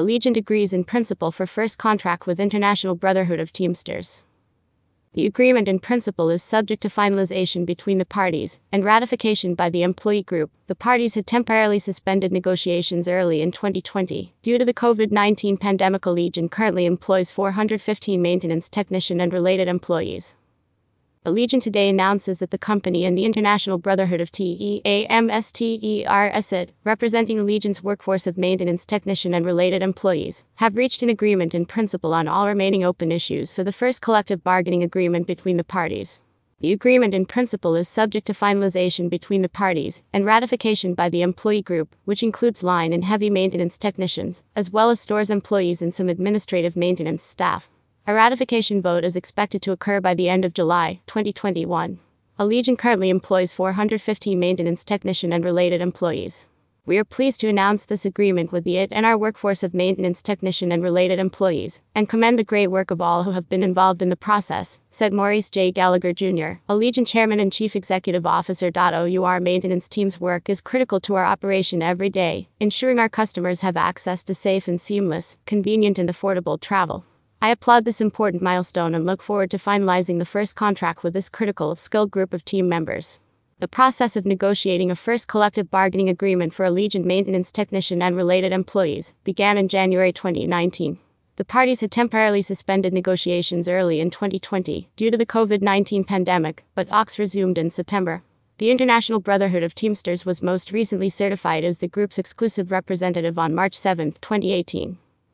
Allegiant agrees in principle for first contract with International Brotherhood of Teamsters. The agreement in principle is subject to finalization between the parties and ratification by the employee group. The parties had temporarily suspended negotiations early in 2020 due to the COVID 19 pandemic. Allegiant currently employs 415 maintenance technician and related employees. Allegiant today announces that the company and the International Brotherhood of TEAMSTERSIT, representing Allegiant's workforce of maintenance technician and related employees, have reached an agreement in principle on all remaining open issues for the first collective bargaining agreement between the parties. The agreement in principle is subject to finalization between the parties and ratification by the employee group, which includes line and heavy maintenance technicians, as well as stores employees and some administrative maintenance staff. A ratification vote is expected to occur by the end of July 2021. Allegiant currently employs 415 maintenance technician and related employees. We are pleased to announce this agreement with the IBT and our workforce of maintenance technician and related employees, and commend the great work of all who have been involved in the process, said Maurice J. Gallagher Jr., Allegiant Chairman and Chief Executive Officer. Our maintenance team's work is critical to our operation every day, ensuring our customers have access to safe and seamless, convenient and affordable travel. I applaud this important milestone and look forward to finalizing the first contract with this critical, skilled group of team members. The process of negotiating a first collective bargaining agreement for Allegiant maintenance technician and related employees began in January 2019. The parties had temporarily suspended negotiations early in 2020 due to the COVID 19 pandemic, but talks resumed in September. The International Brotherhood of Teamsters was most recently certified as the group's exclusive representative on March 7, 2018.